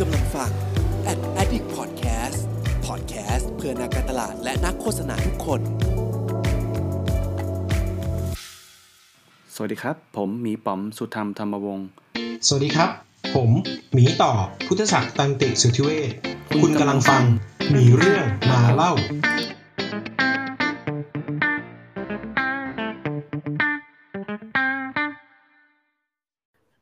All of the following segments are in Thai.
กำลังฟัง Ad Addict Podcast Podcast เพื่อนักการตลาดและนักโฆษณาทุกคน สวัสดีครับ ผมหมีป๋อมสุธรรมธรรมวงศ์ สวัสดีครับ ผมหมีต่อพุทธศักดิ์ตันติสุทธิเวชคุณกำลังฟังหมีเรื่องมาเล่า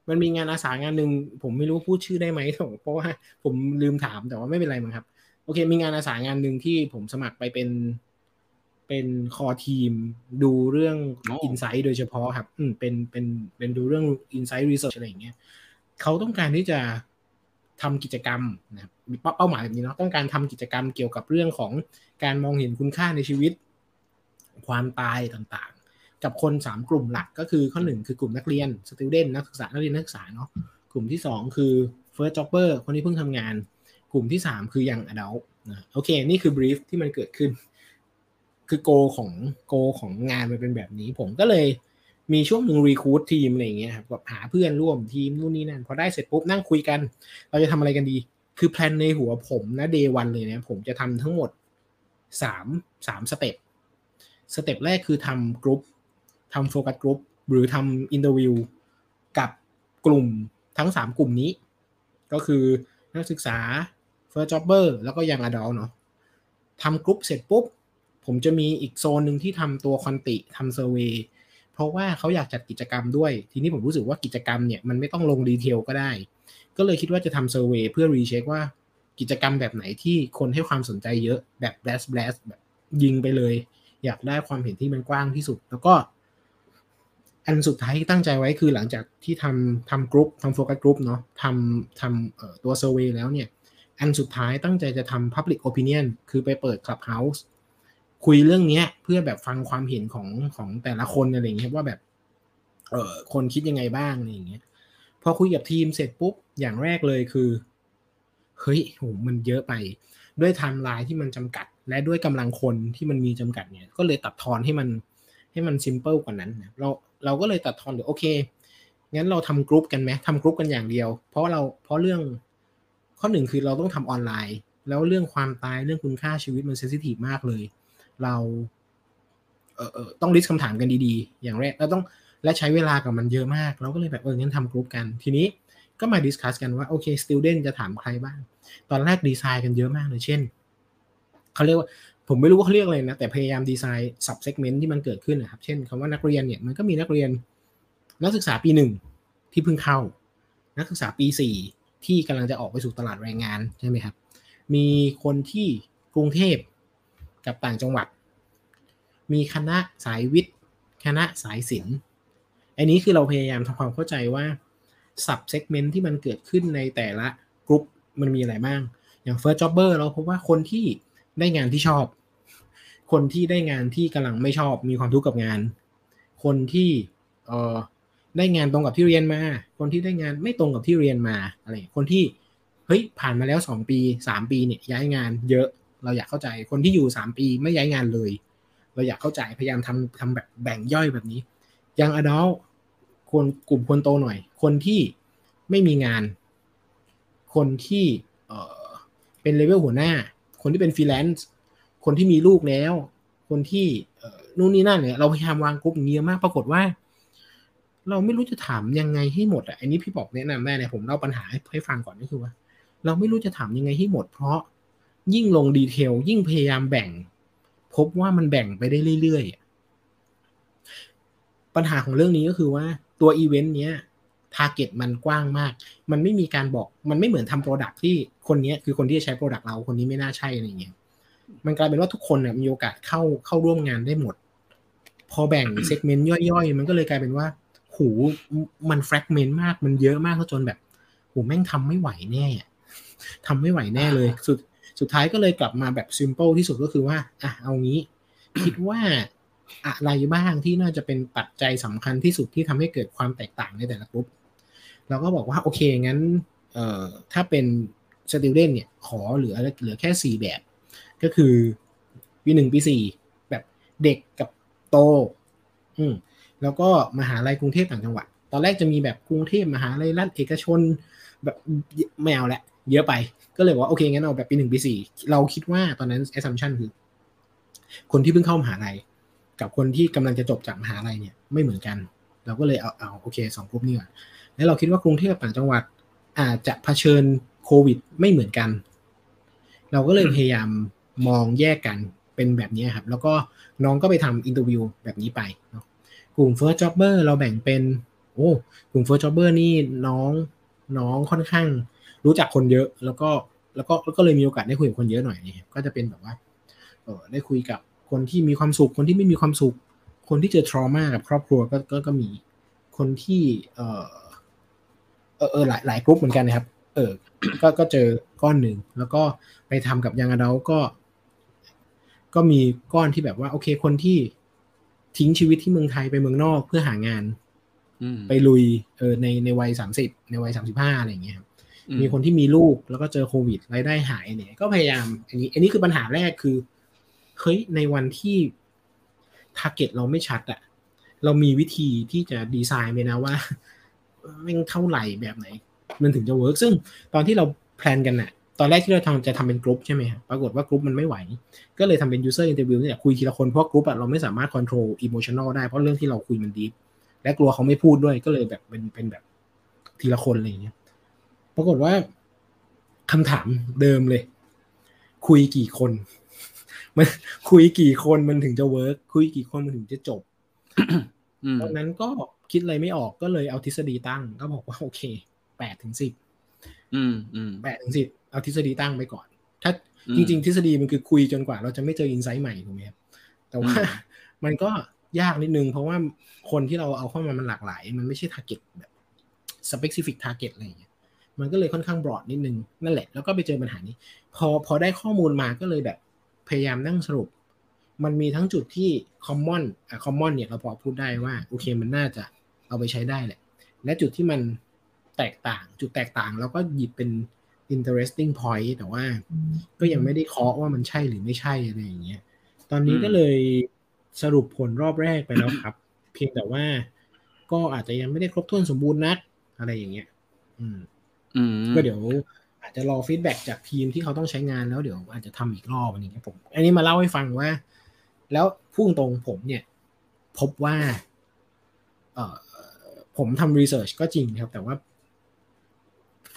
มันมีงานอาสางานหนึ่งผมไม่รู้พูดชื่อได้ไหมเพราะว่าผมลืมถามแต่ว่าไม่เป็นไรมั้งครับ โอเค มีงานอาสางานหนึ่งที่ผมสมัครไปเป็นเป็นคอทีมดูเรื่อง Insight โดยเฉพาะครับ อืมเป็นเป็นเป็นดูเรื่อง Insight Research อะไรอย่างเงี้ยเขาต้องการที่จะทำกิจกรรมนะครับมีเป้าหมายแบบนี้เนาะต้องการทำกิจกรรมเกี่ยวกับเรื่องของการมองเห็นคุณค่าในชีวิต ความตายต่างๆ กับคน 3 กลุ่มหลักก็คือข้อหนึ่งคือกลุ่มนักเรียน student นักศึกษานักเรียนนักศึกษาเนาะกลุ่มที่ 2 คือ first jobber คนที่เพิ่งทำงาน กลุ่มที่ 3 คือ young adult นะโอเค นี่คือ brief ที่มันเกิดขึ้น คือโกของโกของงานมันเป็นแบบนี้ ผมก็เลยมีช่วงหนึ่งรีคูดทีมอะไรเงี้ยครับแบบหาเพื่อนร่วมทีมนู่นนี่นั่นพอได้เสร็จปุ๊บนั่งคุยกัน เราจะทำอะไรกันดี คือแพลนในหัวผมนะเดย์วันเลยเนี่ยผมจะทำทั้งหมดสามสาม step step แรกคือทำกรุ๊ป ทำ focus group หรือทำ interview กับกลุ่มทั้งสามกลุ่มนี้ ก็คือนักศึกษา first jobber แล้วก็ยัง adult เนาะทำกรุ๊ปเสร็จปุ๊บ ผมจะมีอีกโซนหนึ่งที่ทำตัว quanti ทำ survey เพราะว่าเขาอยากจัดกิจกรรมด้วย ทีนี้ผมรู้สึกว่ากิจกรรมเนี่ยมันไม่ต้องลง detail ก็ได้ ก็เลยคิดว่าจะทำ survey เพื่อ recheck ว่ากิจกรรมแบบไหนที่คนให้ความสนใจเยอะแบบ blast blast แบบยิงไปเลย อยากได้ความเห็นที่มันกว้างที่สุด แล้วก็ อันสุดท้ายที่ตั้งใจไว้คือหลังจากที่ทำทำกรุ๊ปทำ focus group เนาะทำทำตัว survey แล้วเนี่ยอันสุดท้ายตั้งใจจะทำ Public Opinion คือไปเปิด Clubhouse คุยเรื่องนี้เพื่อแบบฟังความเห็นของของแต่ละคนอะไรอย่างเงี้ยว่าแบบเออคนคิดยังไงบ้างอะไรอย่างเงี้ยพอคุยกับทีมเสร็จปุ๊บอย่างแรกเลยคือเฮ้ยโหมันเยอะไป ด้วยไทม์ไลน์ที่มันจำกัด และด้วยกำลังคนที่มันมีจำกัดเนี่ยก็เลยตัดทอนให้มันให้มัน simple กว่านั้นนะเรา เราก็เลยตัดทอนหรือโอเค งั้นเราทำกรุ๊ปกันไหมทำกรุ๊ปกันอย่างเดียว เพราะเราเพราะเรื่องข้อหนึ่งคือเราต้องทำออนไลน์ แล้วเรื่องความตายเรื่องคุณค่าชีวิตมัน sensitive มากเลย เราเออเออต้อง list คำถามกันดีๆ อย่างแรกเราต้องและใช้เวลากับมันเยอะมาก เราก็เลยแบบเอองั้นทำกรุ๊ปกัน ทีนี้ก็มา discuss กันว่าโอเค student จะถามใครบ้าง ตอนแรกดีไซน์กันเยอะมากเลยเช่นเขาเรียกว่า ผมไม่รู้ว่าเขาเรียกอะไรนะ แต่พยายาม design sub-segment ที่มันเกิดขึ้นนะครับ เช่นคำว่านักเรียนเนี่ยมันก็มีนักเรียน นักศึกษาปีหนึ่งที่เพิ่งเข้า นักศึกษาปีสี่ที่กำลังจะออกไปสู่ตลาดแรงงานใช่ไหมครับ มีคนที่กรุงเทพกับต่างจังหวัด มีคณะสายวิทย์ คณะสายศิลป์อันนี้คือเราพยายามทำความเข้าใจว่าสับเซกเมนต์ที่มันเกิดขึ้นในแต่ละกลุ่มมันมีอะไรบ้าง อย่าง first jobber เราพบว่าคนที่ได้งานที่ชอบ คนที่ได้งานที่กำลังไม่ชอบมีความทุกข์กับงาน คนที่เออได้งานตรงกับที่เรียนมา คนที่ได้งานไม่ตรงกับที่เรียนมาอะไรคนที่เฮ้ยผ่านมาแล้วสองปีสามปีเนี่ยย้ายงานเยอะเราอยากเข้าใจคนที่อยู่สามปีไม่ย้ายงานเลย เราอยากเข้าใจพยายามทำทำแบบแบ่งย่อยแบบนี้ young adult คนกลุ่มคนโตหน่อย คนที่ไม่มีงาน คนที่เออเป็นเลเวลหัวหน้า คนที่เป็นฟรีแลนซ์ คนที่มีลูกแล้ว คนที่นู่นนี่นั่นเนี่ยเราพยายามวางกลุ่มเยอะมากปรากฏว่า เราไม่รู้จะถามยังไงให้หมดอะอันนี้พี่บอกแนะนำได้นะผมเล่าปัญหาให้ให้ฟังก่อนก็คือว่า เราไม่รู้จะถามยังไงให้หมด เพราะยิ่งลง detail ยิ่งพยายามแบ่ง พบว่ามันแบ่งไปได้เรื่อยๆปัญหาของเรื่องนี้ก็คือว่าตัวอีเวนต์เนี้ย target มันกว้างมาก มันไม่มีการบอก มันไม่เหมือนทำ product ที่คนนี้คือคนที่จะใช้ product เรา คนนี้ไม่น่าใช่อะไรเงี้ย มันกลายเป็นว่าทุกคนเนี่ยมีโอกาสเข้าเข้าร่วมงานได้หมด พอแบ่ง segment ย่อยๆ มันก็เลยกลายเป็นว่า หูมัน fragment มากมันเยอะมากจนแบบ หูแม่งทำไม่ไหวแน่ทำไม่ไหวแน่เลย สุดสุดท้ายก็เลยกลับมาแบบ simple ที่สุดก็คือว่าอะเอางี้ คิดว่าอะไรบ้างที่น่าจะเป็นปัจจัยสำคัญที่สุดที่ทำให้เกิดความแตกต่างในแต่ละกลุ่มเราก็บอกว่าโอเคงั้นเอ่อถ้าเป็น student เนี่ยขอเหลือเหลือแค่สี่แบบ ก็คือปีหนึ่งปีสี่แบบเด็กกับโต อืมแล้วก็มหาลัยกรุงเทพต่างจังหวัด ตอนแรกจะมีแบบกรุงเทพมหาลัยรัฐเอกชน แบบแมวแหละเยอะไป ก็เลยว่าโอเคงั้นเอาแบบปีหนึ่งปีสี่เราคิดว่าตอนนั้น assumption คือ คนที่เพิ่งเข้ามหาลัยกับคนที่กำลังจะจบจากมหาลัยเนี่ยไม่เหมือนกัน เราก็เลยเอาเอาโอเคสองกลุ่มนี้ก่อนแล้วเราคิดว่ากรุงเทพต่างจังหวัดอาจจะเผชิญโควิดไม่เหมือนกัน เราก็เลยพยายาม มองแยกกันเป็นแบบนี้ครับ แล้วก็น้องก็ไปทำ interview แบบนี้ไปเนาะกลุ่ม First Jobber เราแบ่งเป็นโอ้กลุ่ม First Jobber นี่น้องน้องค่อนข้างรู้จักคนเยอะ แล้วก็แล้วก็แล้วก็เลยมีโอกาสได้คุยกับคนเยอะหน่อยนี่ก็จะเป็นแบบว่าเออได้คุยกับคนที่มีความสุข คนที่ไม่มีความสุข คนที่เจอ trauma กับครอบครัวก็ก็ก็มีคนที่เออเออเออหลายหลายกลุ่มเหมือนกันนะครับ เออก็ก็เจอก้อนหนึ่งแล้วก็ไปทำกับยังอดัลก็ ก็มีก้อนที่แบบว่าโอเคคนที่ทิ้งชีวิตที่เมืองไทยไปเมืองนอกเพื่อหางานอืมไปลุยเออในในวัยสามสิบในวัยสามสิบห้าอะไรอย่างเงี้ยครับอืมมีคนที่มีลูกแล้วก็เจอโควิดรายได้หายเนี่ยก็พยายาม อันนี้ อันนี้คือปัญหาแรกคือเฮ้ยในวันที่target เราไม่ชัดอะเรามีวิธีที่จะดีไซน์ไหมนะว่าแม่งเท่าไหร่แบบไหน มันถึงจะ work ซึ่งตอนที่เรา plan กันน่ะ ตอนแรกที่เราทำจะทำเป็นกลุ่มใช่ไหมครับปรากฏว่ากลุ่มมันไม่ไหว ก็เลยทำเป็น user interview เนี่ยคุยทีละคนเพราะกลุ่มอะเราไม่สามารถ control emotional ได้เพราะเรื่องที่เราคุยมัน deep และกลัวเขาไม่พูดด้วยก็เลยแบบเป็นเป็นแบบทีละคนอะไรอย่างเงี้ยปรากฏว่าคำถามเดิมเลย คุยกี่คน มันคุยกี่คนมันถึงจะเวิร์กคุยกี่คนมันถึงจะจบอืมตอนนั้นก็คิดอะไรไม่ออกก็เลยเอาทฤษฎีตั้ง ก็บอกว่าโอเคแปดถึงสิบอืมอืมแปดถึงสิบ เอาทฤษฎีตั้งไปก่อน ถ้าอืมจริง ๆ ทฤษฎีมันคือคุยจนกว่า เราจะไม่เจออินไซต์ใหม่ถูกไหมครับแต่ว่าอืมมันก็ยากนิดนึง เพราะว่าคนที่เราเอาเข้ามามันหลากหลาย มันไม่ใช่ทาร์เก็ตแบบ specific target อะไรอย่างเงี้ยมันก็เลยค่อนข้างบรอดนิดนึง นั่นแหละ แล้วก็ไปเจอปัญหานี้ พอพอได้ข้อมูลมาก็เลยแบบพยายามนั่งสรุป มันมีทั้งจุดที่ common อะ common เนี่ยเราพอพูดได้ว่าโอเคมันน่าจะเอาไปใช้ได้แหละ และจุดที่มันแตกต่าง จุดแตกต่างเราก็หยิบเป็น interesting point แต่ว่าก็ยังไม่ได้เคาะว่ามันใช่หรือไม่ใช่อะไรอย่างเงี้ย ตอนนี้ก็เลยสรุปผลรอบแรกไปแล้วครับ เพียงแต่ว่าก็อาจจะยังไม่ได้ครบถ้วนสมบูรณ์นัก อะไรอย่างเงี้ย อืมอืมก็เดี๋ยว อาจจะรอฟีดแบ็จากทีมที่เขาต้องใช้งานแล้วเดี๋ยวอาจจะทำอีกรอบอะไรอย่างเงี้ยผม อันนี้มาเล่าให้ฟังว่า แล้วพูดตรงๆผมเนี่ย พบว่า เอ่อผมทำรีเสิร์ชก็จริงครับ แต่ว่า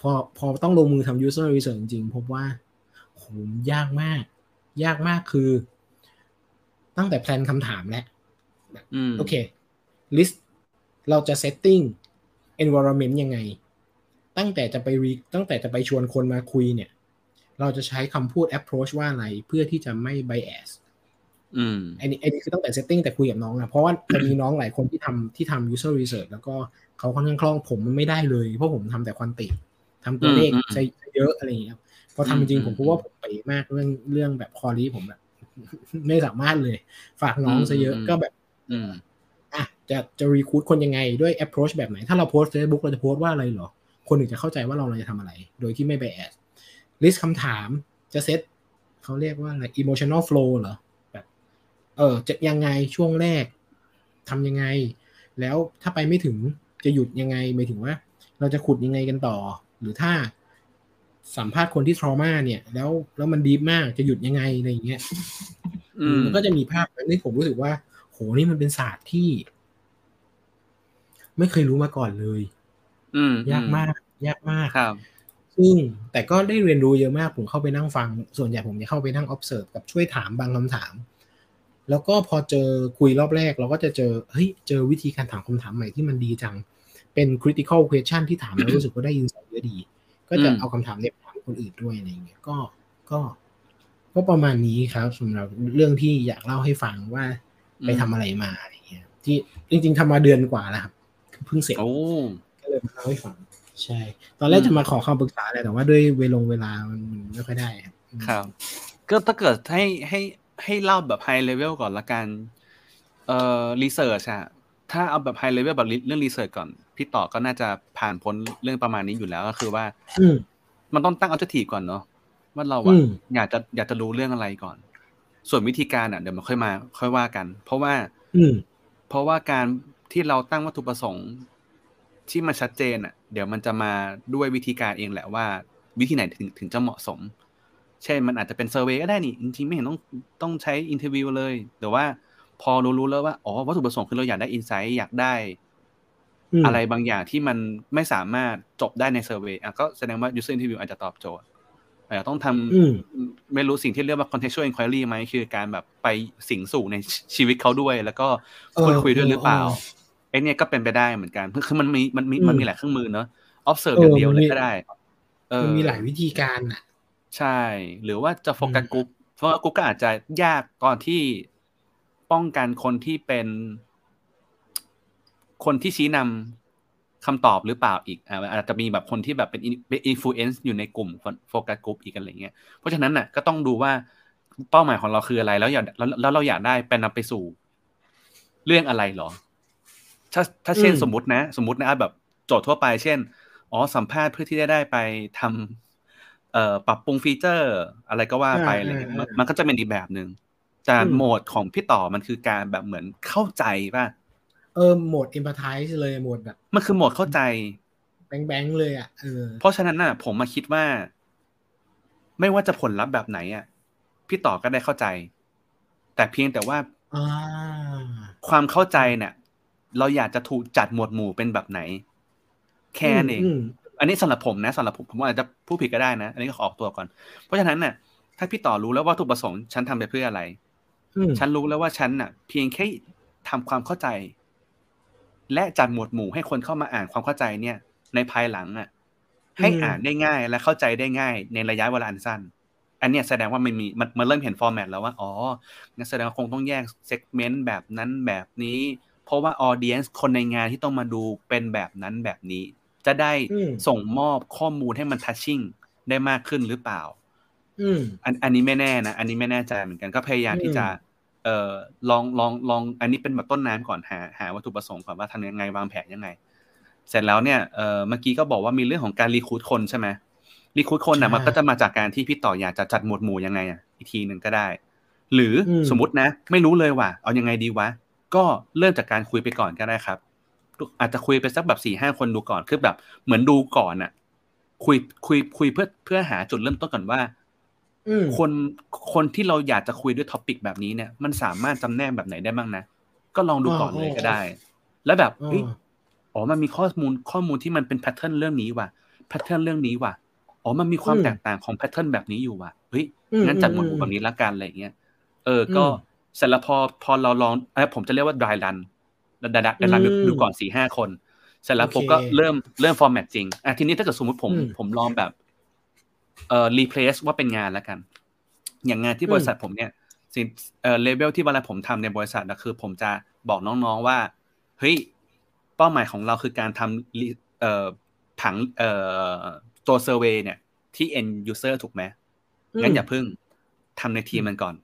พอพอต้องลงมือทำ user research จริงๆ พบว่าโหยากมาก ยากมากคือ ตั้งแต่แพลนคำถามแล้วอืมโอเค list เราจะ setting environment ยังไง ตั้งแต่จะไปรีตั้งแต่จะไปชวนคนมาคุยเนี่ย เราจะใช้คำพูด approach ว่าอะไรเพื่อที่จะไม่ bias อืมอันนี้อันนี้คือตั้งแต่ setting แต่คุยกับน้องอะเพราะว่าจะมีน้องหลายคนที่ทำที่ทำ user research แล้วก็เขาค่อนข้างคล่องผมมันไม่ได้เลย เพราะผมทำแต่ควอนติ ทำตัวเลขอืมอืมซะเยอะอะไรอย่างเงี้ยครับพอทำจริงอืมๆผมพูดว่าผมไปมากเรื่องเรื่องแบบคอรีผมแบบไม่สามารถเลย ฝากน้องซะเยอะอืมก็แบบอืมอะจะจะรีคูดคนยังไงด้วย approach แบบไหน ถ้าเราโพส Facebook เราจะโพสว่าอะไรเหรอ คนอื่นจะเข้าใจว่าเราเราจะทำอะไร โดยที่ไม่ bias list คำถามจะเซตเขาเรียกว่าอะไร emotional flow เหรอแบบ เออ จะยังไงช่วงแรกทำยังไง แล้วถ้าไปไม่ถึงจะหยุดยังไงหมายถึงว่า เราจะขุดยังไงกันต่อ หรือถ้าสัมภาษณ์คนที่ trauma เนี่ย แล้วแล้วมันดีมากจะหยุดยังไงอะไรอย่างเงี้ยอืมมันก็จะมีภาพนั้นที่ผมรู้สึกว่า โหนี่มันเป็นศาสตร์ที่ ไม่เคยรู้มาก่อนเลยอืมยากมาก ยากมากครับซึ่งแต่ก็ได้เรียนรู้เยอะมาก ผมเข้าไปนั่งฟัง ส่วนใหญ่ผมจะเข้าไปนั่ง observe กับช่วยถามบางคำถาม แล้วก็พอเจอคุยรอบแรก เราก็จะเจอเฮ้ยเจอวิธีการถามคำถามใหม่ที่มันดีจัง เป็น critical question ที่ถามแล้วรู้สึกว่าได้ยินสายเยอะดี ก็จะอืมเอาคำถามเนี่ยไปถามคนอื่นด้วยอะไรอย่างเงี้ยก็ก็ ก็ประมาณนี้ครับสำหรับเรื่องที่อยากเล่าให้ฟังว่าไปทำอะไรมาอะไรเงี้ยที่จริง ๆทำมาเดือนกว่าแล้วครับเพิ่งเสร็จโอ้ก็เลยมาเล่าให้ฟังใช่ ตอนแรกอืมจะมาขอคำปรึกษาแหละแต่ว่าด้วยเวลงเวลามันมันไม่ค่อยได้ครับครับ ก็ถ้าเกิดให้ให้ให้เล่าแบบไฮเลเวลก่อนละกัน เอ่อ research อะถ้าเอาแบบไฮเลเวลแบบเรื่อง research ก่อน พี่ต่อก็น่าจะผ่านพ้นเรื่องประมาณนี้อยู่แล้วก็คือว่า อืมมันต้องตั้งอ b เจ c t ทีก่อนเนาะว่าเราอือะมอยากจะอยากจะรู้เรื่องอะไรก่อน ส่วนวิธีการอะเดี๋ยวมันค่อยมา ค่อยว่ากัน เพราะว่า อืมเพราะว่าการที่เราตั้งวัตถุประสงค์ที่มันชัดเจนอะเดี๋ยวมันจะมาด้วยวิธีการเองแหละว่า วิธีไหนถึงถึงจะเหมาะสม เช่นมันอาจจะเป็น survey ก็ได้นี่จริงๆไม่เห็นต้องต้องใช้ interview เลยแต่ว่าพอรู้รู้แล้วว่าอ๋อวัตถุประสงค์คือเราอยากได้ insight อยากได้ม อะไรบางอย่างที่มันไม่สามารถจบได้ใน survey อะก็แสดงว่า user interview อาจจะตอบโจทย์อาจจะต้องทำอืมไม่รู้สิ่งที่เรียกว่า contextual inquiry ไหมคือการแบบไปสิงสู่ในชีวิตเขาด้วย แล้วก็เออคุยคุยด้วยหรือเปล่าเออไอ้เนี่ยก็เป็นไปได้เหมือนกันคือคือมันมีมันมีอืมมันมีหลายเครื่องมือเนอะ observe เอออย่างเดียวมันเลมียก็ได้เออมันมีหลายวิธีการอะ ใช่ หรือว่าจะโฟกัสอืมกรุ๊ปเพราะว่ากรุ๊ปก็อาจจะยากตอนที่ป้องกันคนที่เป็น คนที่ชี้นำคำตอบหรือเปล่าอีกอ่าอาจจะมีแบบคนที่แบบเป็น influence อยู่ในกลุ่ม focus group อีกอะไรเงี้ยเพราะฉะนั้นน่ะก็ต้องดูว่าเป้าหมายของเราคืออะไร แล้วอยากแล้วแล้วเราอยากได้ไปนำไปสู่ เรื่องอะไรเหรอ ถ้าถ้าเช่นอืมสมมตินะ สมมตินะแบบโจทย์ทั่วไป เช่นอ๋อสัมภาษณ์เพื่อที่จะได้ไปทำเอ่อปรับปรุงฟีเจอร์ อะไรก็ว่าไปอ่าอะไรเงี้ยอ่ามันอ่ามันก็จะเป็นอีกแบบหนึ่งแต่อืมโหมดของพี่ต่อมันคือการแบบเหมือนเข้าใจป่ะ เออโหมด empathize เลยโหมดแบบ มันคือโหมดเข้าใจ แบงแบงเลยอะเออเพราะฉะนั้นน่ะ ผมมาคิดว่า ไม่ว่าจะผลลัพธ์แบบไหนอะพี่ต่อก็ได้เข้าใจ แต่เพียงแต่ว่าอ่าความเข้าใจเนี่ยเราอยากจะถูกจัดหมวดหมู่เป็นแบบไหน แค่นั้นเองอืมอันนี้สำหรับผมนะสำหรับผมผมอาจจะพูดผิดก็ได้นะ อันนี้ก็ขอออกตัวก่อน เพราะฉะนั้นน่ะ ถ้าพี่ต่อรู้แล้วว่าวัตถุประสงค์ฉันทำไปเพื่ออะไรอืมฉันรู้แล้วว่าฉันน่ะ เพียงแค่ทำความเข้าใจ และจัดหมวดหมู่ให้คนเข้ามาอ่านความเข้าใจเนี่ย ในภายหลังอะ ให้อ่านได้ง่ายและเข้าใจได้ง่าย ในระยะเวลาอันสั้น อันเนี้ยแสดงว่ามันมีมันมันเริ่มเห็นฟอร์แมตแล้วว่าอ๋องั้นแสดงว่าคงต้องแยก segment แบบนั้นแบบนี้ เพราะว่า audience คนในงานที่ต้องมาดูเป็นแบบนั้นแบบนี้ จะได้อืมส่งมอบข้อมูลให้มัน touching ได้มากขึ้นหรือเปล่าอืมอันอันนี้ไม่แน่นะ อันนี้ไม่แน่ใจเหมือนกันก็พยายามอืมที่จะ เอ่อลองลองลองอันนี้เป็นแบบต้นน้ำก่อนหาหาวัตถุประสงค์ก่อนว่าทำยังไงวางแผนยังไง เสร็จแล้วเนี่ยเอ่อเมื่อกี้ก็บอกว่ามีเรื่องของการ recruit คนใช่ไหม recruit คนนะใช่มันก็จะมาจากการที่พี่ต่ออยากจะจัดหมวดหมู่ยังไงอะอีกทีหนึ่งก็ได้ หรืออมสมมตินะ ไม่รู้เลยว่ะเอายังไงดีวะก็เริ่มจากการคุยไปก่อนก็ได้ครับ อาจจะคุยไปสักแบบสี่ห้าคนดูก่อนคือแบบ เหมือนดูก่อนอะ คุยคุยคุยเพื่อเพื่อหาจุดเริ่มต้นก่อนว่าอืม คนคนที่เราอยากจะคุยด้วย topic แบบนี้เนี่ย มันสามารถจำแนกแบบไหนได้บ้างนะ ก็ลองดูก่อนเลยก็ได้ แล้วแบบอ๋อเฮ้ยอ๋อมันมีข้อมูลข้อมูลที่มันเป็น pattern เรื่องนี้ว่ะ pattern เรื่องนี้ว่ะอ๋อมันมีความอืมแตกต่างของ pattern แบบนี้อยู่ว่ะเฮ้ยอืมงั้นจัดหมวดหอืมู่มแบบนี้ละกันอะไรอย่างเงี้ยเออ ก็อืมเสร็จแล้วพอพอเราลองเออผมจะเรียกว่า dry run dry dry dry run อืมดูก่อนสี่ห้าคนเสร็จแล้วโอเคผมก็เริ่มเริ่ม format จริงอะทีนี้ถ้าเกิดสมมติผมอืมผมลองแบบ เอ่อ replace ว่าเป็นงานแล้วกัน อย่างงานที่อืมบริษัทผมเนี่ยสิ่งเอ่อเลเวลที่เวลาผมทำในบริษัทนะคือ ผมจะบอกน้องๆว่าเฮ้ยเป้าหมายของเราคือการทำ re- เอ่อผังเอ่อตัวเซอร์เวยเนี่ย ที่ end user ถูกไหมงั้นอย่าเพิ่งทำในทีมมันก่อน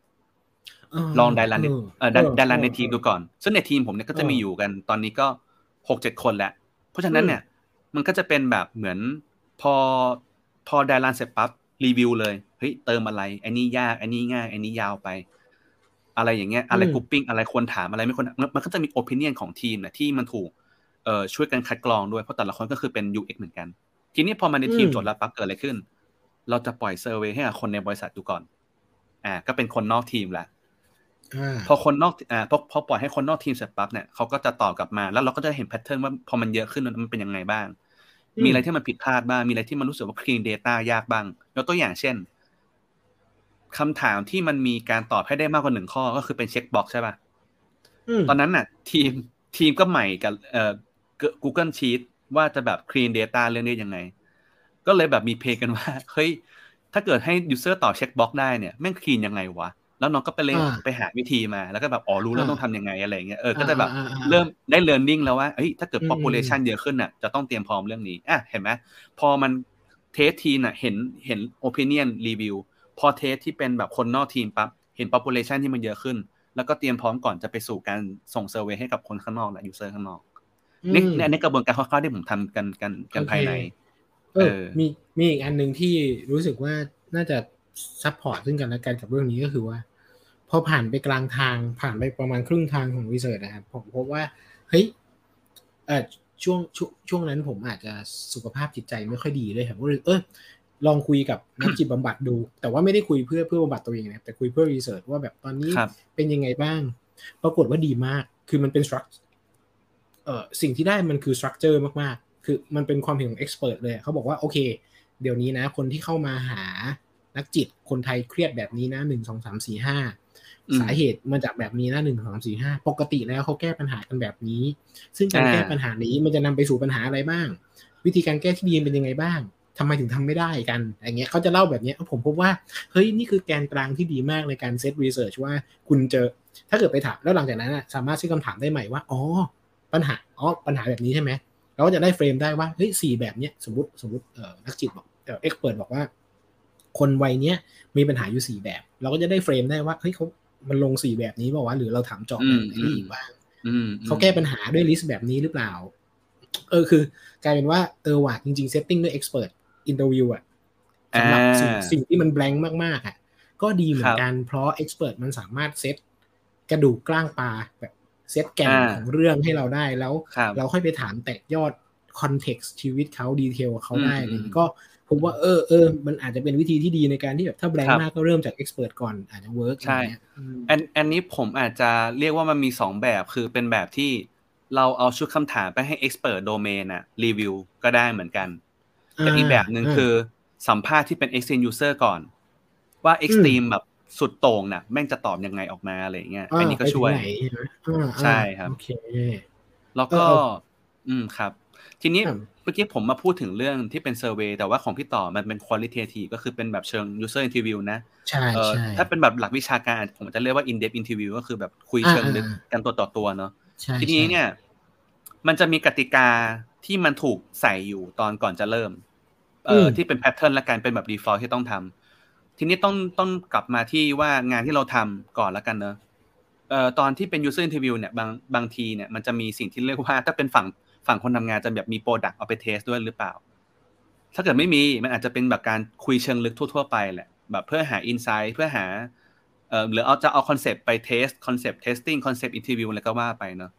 ลองไดรันในเอ่อไดไดรันในทีมดูก่อน ซึ่งในทีมผมเนี่ยก็จะมีอยู่กันตอนนี้ก็หกเจ็ดคนแหละ เพราะฉะนั้นเนี่ย มันก็จะเป็นแบบเหมือนพอ พอไดรันเสร็จปั๊บรีวิวเลยเฮ้ยเติมอะไรอันนี้ยากอันนี้ง่ายอันนี้ยาวไป อะไรอย่างเงี้ยอะไรอืม grouping อะไรควรถามอะไรไม่ควรถามมันมันก็จะมี opinion ของทีมนะที่มันถูกเอ่อช่วยกันคัดกรองด้วยเพราะแต่ละคนก็คือเป็น UX เหมือนกัน ทีนี้พอมาในทีมอืมจดแล้วปั๊บเกิดอะไรขึ้น เราจะปล่อย survey ให้กับคนในบริษัทดูก่อน อ่า ก็เป็นคนนอกทีมละอ่าพอคนนอกอ่าพอพอปล่อยให้คนนอกทีมเสร็จปั๊บเนี่ยเขาก็จะตอบกลับมาแล้วเราก็จะเห็น pattern ว่าพอมันเยอะขึ้นมันเป็นยังไงบ้างอื มมีอะไรที่มันผิดพลาดบ้าง มีอะไรที่มันรู้สึกว่า clean data ยากบ้างยกตัวอย่างเช่นคำถามที่มันมีการตอบให้ได้มากกว่าหนึ่งข้อก็คือเป็น checkbox ใช่ป่ะมตอนนั้นน่ะ ทีมทีมก็ใหม่กับเอ่อ Google Sheet ว่าจะแบบ clean data เรื่องนี้ยังไง ก็เลยแบบมีเพลงกันว่า เฮ้ย ถ้าเกิดให้ user ตอบ checkbox ได้เนี่ย แม่ง clean ยังไงวะ แล้วน้องก็ไปเลยอ่าไปหาวิธีมา แล้วก็แบบอ๋อรู้แล้วอ่าต้องทำยังไงอะไรอย่างเงี้ยเออก็จะแบบอ่าอ่าอ่าเริ่มได้ learning แล้วว่าเฮ้ยถ้าเกิดอืม population เยอะขึ้นน่ะจะต้องเตรียมพร้อมเรื่องนี้อะเห็นไหมพอมัน test ทีมน่ะเห็นเห็น opinion review พอ test ที่เป็นแบบคนนอกทีมปั๊บเห็น population ที่มันเยอะขึ้น แล้วก็เตรียมพร้อมก่อนจะไปสู่การส่ง survey ให้กับคนข้างนอกและ user ข้างนอกนี่อืมนี่อันนี้กระบวนการคร่าวๆที่ผมทำกันกันกันโอเคภายในเอเอออ มีมีอีกอันหนึ่งที่รู้สึกว่าน่าจะ support ซึ่งกันและกันกับเรื่องนี้ก็คือว่า พอผ่านไปกลางทางผ่านไปประมาณครึ่งทางของ research นะครับผมพบว่าเฮ้ยเออช่วงช่วงช่วงนั้นผมอาจจะสุขภาพจิตใจไม่ค่อยดีด้วยครับก็เลยเออลองคุยกับนักจิตบำบัดดู แต่ว่าไม่ได้คุยเพื่อเพื่อบำบัดตัวเองนะแต่คุยเพื่อ research ว่าแบบตอนนี้ครับเป็นยังไงบ้าง ปรากฏว่าดีมาก คือมันเป็น struc เอ่อสิ่งที่ได้มันคือ structure มากๆ คือมันเป็นความเห็นของ expert เลยเขาบอกว่าโอเค เดี๋ยวนี้นะ คนที่เข้ามาหา นักจิตคนไทยเครียดแบบนี้นะหนึ่งสองสามสี่ห้าอืมสาเหตุมาจากแบบนี้นะหนึ่งสองสามสี่ห้าปกติแล้วเขาแก้ปัญหากันแบบนี้ ซึ่งการอ่าแก้ปัญหานี้มันจะนำไปสู่ปัญหาอะไรบ้าง วิธีการแก้ที่ดีเป็นยังไงบ้างทำไมถึงทำไม่ได้กันอย่างเงี้ยเขาจะเล่าแบบเนี้ยผมพบว่าเฮ้ยนี่คือแกนกลางที่ดีมากในการ set research ว่าคุณเจอถ้าเกิดไปถามแล้วหลังจากนั้นน่ะสามารถใช้คำถามได้ใหม่ว่าอ๋อปัญหาอ๋อปัญหาแบบนี้ใช่ไหมเราก็จะได้ frame ได้ว่าเฮ้ยสี่แบบเนี้ยสมมติสมมติเอ่อนักจิตบอกเอ่อ expert บอกว่า คนวัยเนี้ยมีปัญหาอยู่สี่แบบ เราก็จะได้ frame ได้ว่าเฮ้ยเขามันลงสี่แบบนี้เปล่าวะหรือเราถามเจาะแบบไหนได้อีกบ้างอืมเขาแก้ปัญหาด้วย list แบบนี้หรือเปล่า เออคือกลายเป็นว่าเออว่ะจริงๆ setting ด้วย expert interview อะสำหรับสิ่งอ่าสิ่งที่มัน blank มากๆอะก็ดีเหมือนกันเพราะ expert มันสามารถเซตกระดูกก้างปลาแบบเซตแก่นอ่าของเรื่องให้เราได้แล้วครับเราค่อยไปถามแตกยอดcontext ชีวิตเขา detail เขาได้อืมอะไรอย่างงี้ก็ ผมว่าเออเออมันอาจจะเป็นวิธีที่ดีในการที่แบบถ้า blank ครัค์บมากก็เริ่มจาก expert ก่อนอาจจะ work ใช่อืมอันอันนี้ผมอาจจะเรียกว่ามันมีสองแบบคือเป็นแบบที่เราเอาชุดคำถามไปให้ expert domain อะรีวิวก็ได้เหมือนกันแต่อีกแบบหนึ่งคือสัมภาษณ์ที่เป็น extreme user ก่อน ว่า extreme แบบสุดโต่งน่ะ แม่งจะตอบยังไงออกมาอะไรอย่างเงี้ยอันนี้ก็ช่วยไปถึงไหนใช่ไหมอ่าใช่ครับ โอเค แล้วก็เอออืมครับ ทีนี้ครับเมื่อกี้ผมมาพูดถึงเรื่องที่เป็น survey แต่ว่าของพี่ต่อมันเป็น qualitative ก็คือเป็นแบบเชิง user interview นะใช่เออใช่ถ้าเป็นแบบหลักวิชาการ ผมจะเรียกว่า in depth interview ก็คือแบบคุยอ่าเชิงลึกอ่ากันตัวต่อตัวเนาะใช่ทีนี้ใช่เนี่ย มันจะมีกติกาที่มันถูกใส่อยู่ตอนก่อนจะเริ่ม เอ่ออที่เป็นแพทเทิร์นและการเป็นแบบ default ที่ต้องทำทีนี้ต้องต้องกลับมาที่ว่างานที่เราทำก่อนแล้วกันเนอะเอ่อตอนที่เป็น user interview เนี่ยบางบางทีเนี่ยมันจะมีสิ่งที่เรียกว่าถ้าเป็นฝั่ง ฝั่งคนทำงานจะแบบมี product เอาไป test ด้วยหรือเปล่า ถ้าเกิดไม่มีมันอาจจะเป็นแบบการคุยเชิงลึกทั่ว ๆ ไปแหละแบบเพื่อหา insight เพื่อหาเอ่อหรือเอาจะเอา concept ไป test concept testing concept interview อะไรก็ว่าไปเนาะ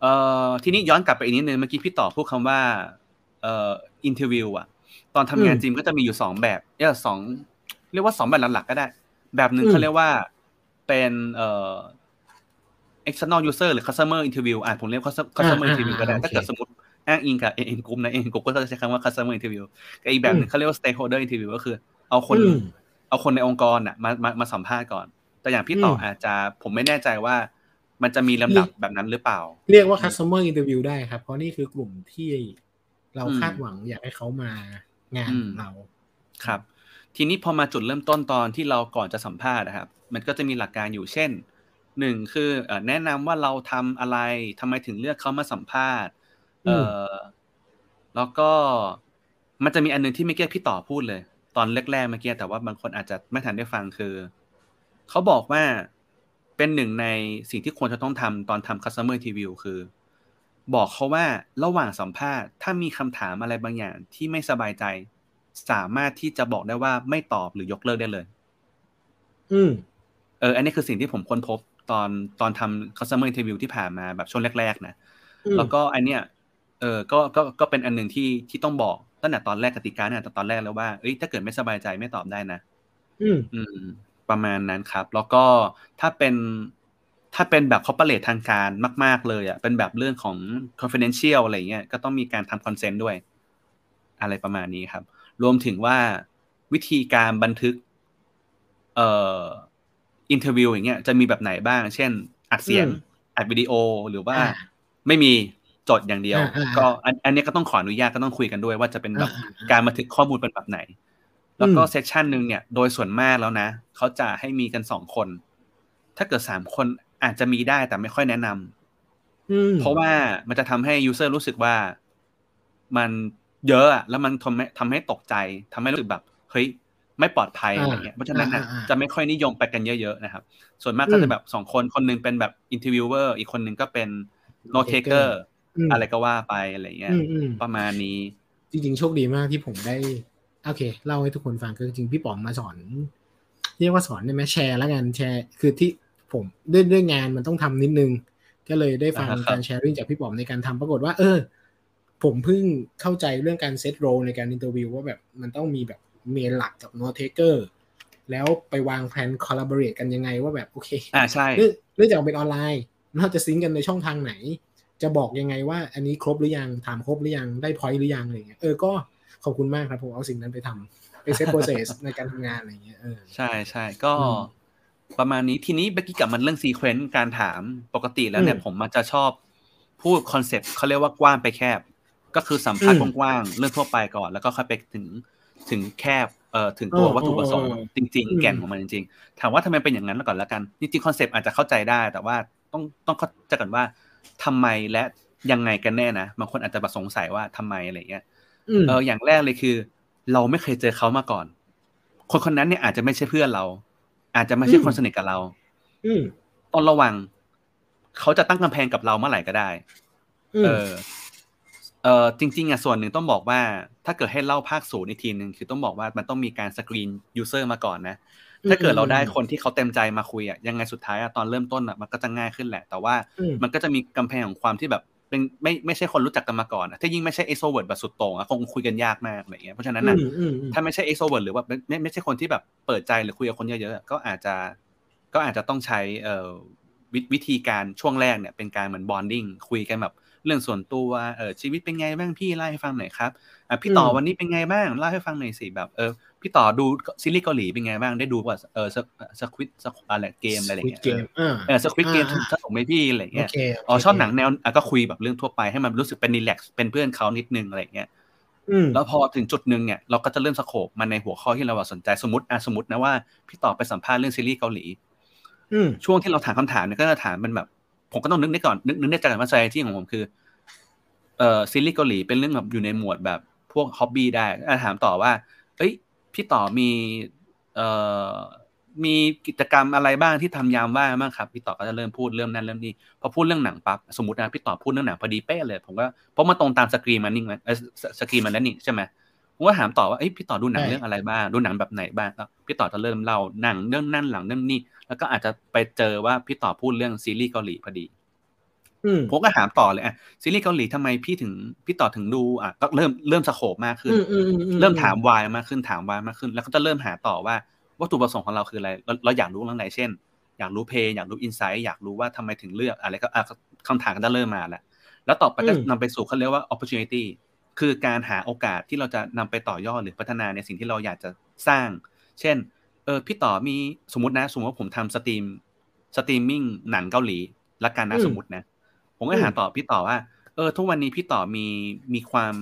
เอ่อทีนี้ย้อนกลับไปอีกนิดนึงเมื่อกี้พี่ต่อพูดคำว่าเอ่อ interview อะตอนทำงานอืมจริงก็จะมีอยู่สองแบบเออสองเรียกว่าสองแบบหลักๆก็ได้ แบบหนึ่งอืมเขาเรียกว่าเป็นเอ่อ external user หรือ customer interview อะผมเรียก customer อ่า interview ก็ได้อ่าถ้าเกิดโอเคสมมติอ้างอิงกับ AN group นะ AN group ก็จะใช้คำว่า customer interview กับอีกแบบหนึ่งเขาเรียกว่า stakeholder interview ก็คือ เอาคนอืมเอาคนในองค์กรน่ะมามามาสัมภาษณ์ก่อน แต่อย่างพี่ต่ออมอาจจะผมไม่แน่ใจว่า มันจะมีลำดับแบบนั้นหรือเปล่า เรียกว่า customer interview ได้ครับ เพราะนี่คือกลุ่มที่เราอืมคาดหวังอยากให้เขามางานอืมเราครับ ทีนี้พอมาจุดเริ่มต้นตอนที่เราก่อนจะสัมภาษณ์นะครับ มันก็จะมีหลักการอยู่เช่น หนึ่งคือเอ่อแนะนำว่าเราทำอะไรทำไมถึงเลือกเขามาสัมภาษณ์เอ่ออแล้วก็มันจะมีอันหนึงที่ไม่เกี้พี่ต่อพูดเลย ตอนแรกๆเมื่อกี้แต่ว่าบางคนอาจจะไม่ทันได้ฟังคือเขาบอกว่าเป็นหนึ่งในสิ่งที่ควรจะต้องทำตอนทำ customer interview คือ บอกเขาว่าระหว่างสัมภาษณ์ ถ้ามีคำถามอะไรบางอย่างที่ไม่สบายใจ สามารถที่จะบอกได้ว่าไม่ตอบหรือยกเลิกได้เลย อืมเออ อันนี้คือสิ่งที่ผมค้นพบ ตอนตอนทำ customer interview ที่ผ่านมาแบบช่วงแรก ๆ นะอืมแล้วก็อันเนี้ยเออก็ก็ก็เป็นอันหนึ่งที่ที่ต้องบอกตั้งแต่ตอนแรกกติกาเนี่ยแต่ตอนแรกแล้วว่าเอ้ยถ้าเกิดไม่สบายใจไม่ตอบได้นะอืมอืมประมาณนั้นครับ แล้วก็ถ้าเป็นถ้าเป็นแบบ corporate ทางการมาก ๆ เลยอะเป็นแบบเรื่องของ confidential อะไรเงี้ยก็ต้องมีการทำ consent ด้วย อะไรประมาณนี้ครับ รวมถึงว่าวิธีการบันทึก เอ่อ interview อย่างเงี้ยจะมีแบบไหนบ้าง เช่น อัดเสียงอืมอัดวิดีโอหรือว่าอ่าไม่มีจดอย่างเดียวอ่าอ่าก็อันอันนี้ก็ต้องขออนุญาตก็ต้องคุยกันด้วยว่าจะเป็นแบบอ่าอ่าอ่าการบันทึกข้อมูลเป็นแบบไหน แล้วก็อืม session หนึ่งเนี่ยโดยส่วนมากแล้วนะเขาจะให้มีกันสองคน ถ้าเกิดสามคนอาจจะมีได้แต่ไม่ค่อยแนะนำอืมเพราะว่ามันจะทำให้ user รู้สึกว่ามันเยอะอะแล้วมันทำให้ทำให้ตกใจทำให้รู้สึกแบบเฮ้ย ไม่ปลอดภัยอะไรเงี้ยเพราะฉะนั้นน่ะอ่าอ่าอ่าจะไม่ค่อยนิยมไปกันเยอะๆนะครับ ส่วนมากก็อืจะแบบสองคนคนหนึ่งเป็นแบบ interviewer อีกคนหนึ่งก็เป็น no taker มอะไรก็ว่าไปอะไรเงี้ยอืมอืมประมาณนี้ จริงๆ โชคดีมากที่ผมได้โอเค เล่าให้ทุกคนฟังคือจริงๆพี่ป๋องมาสอน เรียกว่าสอนได้ไหมแชร์แล้วกันแชร์ คือที่ผมด้วยด้วยงานมันต้องทำนิดนึง ก็เลยได้ฟังอ่าครับการ sharing จากพี่ป๋อมในการทำปรากฏว่า เออ ผมเพิ่งเข้าใจเรื่องการ set role ในการ interview ว่าแบบมันต้องมีแบบ main หลักกับ note taker แล้วไปวางแผน collaborate กันยังไงว่าแบบโอเคอ่าใช่เรื่องเรื่องจากเป็นออนไลน์เราจะ sync กันในช่องทางไหน จะบอกยังไงว่าอันนี้ครบหรือยังถามครบหรือยังได้ point หรือยังอะไรเงี้ยเออก็ขอบคุณมากครับผมเอาสิ่งนั้นไปทำไป set process ในการทำงานอะไรเงี้ยเออใช่ใช่ก็อืมประมาณนี้ทีนี้เมื่อกี้กลับมันเรื่อง sequence การถามปกติแล้วเนี่ยอืมผมมันจะชอบพูด concept เขาเรียกว่ากว้างไปแคบ ก็คือสัมภาษณ์อืมกว้างๆเรื่องทั่วไปก่อน แล้วก็ค่อยไปถึง ถึงแคบเอ่อถึงตัวเออวัตถุประสงค์เออเออจริงอืมๆแก่นของมันจริง ๆ ถามว่าทำไมเป็นอย่างนั้นก่อนแล้วกันจริงๆ concept อาจจะเข้าใจได้ แต่ว่าต้องต้องเข้าใจก่อนว่าทำไมและยังไงกันแน่นะบางคนอาจจะแบบสงสัยว่าทำไมอะไรเงี้ยอืมเอออย่างแรกเลยคือ เราไม่เคยเจอเขามาก่อน คนคนนั้นเนี่ยอาจจะไม่ใช่เพื่อนเรา อาจจะไม่ใช่อืมคนสนิทกับเราอืมต้องระวังเขาจะตั้งกำแพงกับเราเมื่อไหร่ก็ได้อืมเออ เออจริงๆอะส่วนหนึ่งต้องบอกว่า ถ้าเกิดให้เล่าภาคศูนย์อีกทีหนึ่งคือต้องบอกว่ามันต้องมีการสกรีนยูเซอร์มาก่อนนะ ถ้าเกิดเราได้คนที่เขาเต็มใจมาคุยอะยังไงสุดท้ายอะตอนเริ่มต้นอะมันก็จะง่ายขึ้นแหละ แต่ว่าอืมมันก็จะมีกำแพงของความที่แบบเป็นไม่ไม่ใช่คนรู้จักกันมาก่อนอะถ้ายิ่งไม่ใช่ extrovert แบบสุดโต่งอะคงคุยกันยากมากอะไรเงี้ยเพราะฉะนั้นอืน่ะมอืมอืมถ้าไม่ใช่ extrovert หรือว่าไม่ไม่ไม่ใช่คนที่แบบเปิดใจหรือคุยกับคนเยอะๆอะก็อาจจะก็อาจจะต้องใช้เอ่อวิวิธีการช่วงแรกเนี่ยเป็นการเหมือน bonding คุยกันแบบ เรื่องส่วนตัวเออชีวิตเป็นไงบ้างพี่เล่าให้ฟังหน่อยครับอะพี่ต่อวันนี้เป็นไงบ้างเล่าให้ฟังหน่อยสิแบบเออพี่ต่อดูซีรีส์เกาหลีเป็นไงบ้างได้ดูว่าเออสควิตอะไรเกมอะไรอย่างเงี้ยเกมอ่าเออสควิตเกมอ่าสนุกไหมพี่อะไรอย่างโอเงี้ยเคอ๋อชอบหนังแนวอะก็คุยแบบเรื่องทั่วไปให้มันรู้สึกเป็นรีแลกซ์เป็นเพื่อนเขานิดนึงอะไรอย่างเงี้ยอืมแล้วพอถึงจุดหนึ่งเนี่ยเราก็จะเริ่มสโคบมันในหัวข้อที่เราสนใจสมมติอะสมมตินะว่าพี่ต่อไปสัมภาษณ์เรื่องซีรีส์เกาหลีอืมช่วงที่เราถามคำถามเนี่ยก็จะถามเป็นแบบ ผมก็ต้องนึกในก่อนนึกนึกในใจก่อนว่า strategy ของผมคือเอ่อซีรีส์เกาหลีเป็นเรื่องแบบอยู่ในหมวดแบบพวกฮ็อบบี้ได้ถามต่อว่าเอ้ย พี่ต่อมีเอ่อมีกิจกรรมอะไรบ้างที่ทำยามว่างบ้างครับ พี่ต่อก็จะเริ่มพูดเริ่มนั่นเริ่มนี่พอพูดเรื่องหนังปั๊บสมมตินะพี่ต่อพูดเรื่องหนังพอดีเป๊ะเลย ผมก็เพราะมันตรงตามสกรีนมันนิ่งมันสกรีนมันนั่นนี่ใช่ไหมผมก็ถามต่อว่าเอ้ยพี่ต่อดูหนังเรื่องอะไรบ้างดูหนังแบบไหนบ้างแล้วพี่ต่อจะเริ่มเล่าหนังเรื่องนั่นหลังเรื่องนี่ แล้วก็อาจจะไปเจอว่าพี่ต่อพูดเรื่องซีรีส์เกาหลีพอดีอืมผมก็ถามต่อเลยอะซีรีส์เกาหลีทำไมพี่ถึงพี่ต่อถึงดูอะก็เริ่มเริ่มสโคบมากขึ้นอืมอืมอืมอืมเริ่มถามวายมากขึ้นถามวายมากขึ้น แล้วก็จะเริ่มหาต่อว่าวัตถุประสงค์ของเราคืออะไร เราเราอยากรู้เรื่องไหนเช่น อยากรู้เพลงอยากรู้อินไซต์อยากรู้ว่าทำไมถึงเลือกอะไรก็อะคำถามก็จะเริ่มมาแล้วแล้วต่อไปก็นำไปสู่เขาเรียกว่า opportunity คือการหาโอกาสที่เราจะนำไปต่อยอดหรือพัฒนาในสิ่งที่เราอยากจะสร้าง เช่น เออพี่ต่อมีสมมตินะ สมมติว่าผมทำ stream streaming หนังเกาหลีละกันนะอืมสมมตินะ ผมก็ถามต่อพี่ต่อว่า เออ ทุกวันนี้พี่ต่อมีมีความ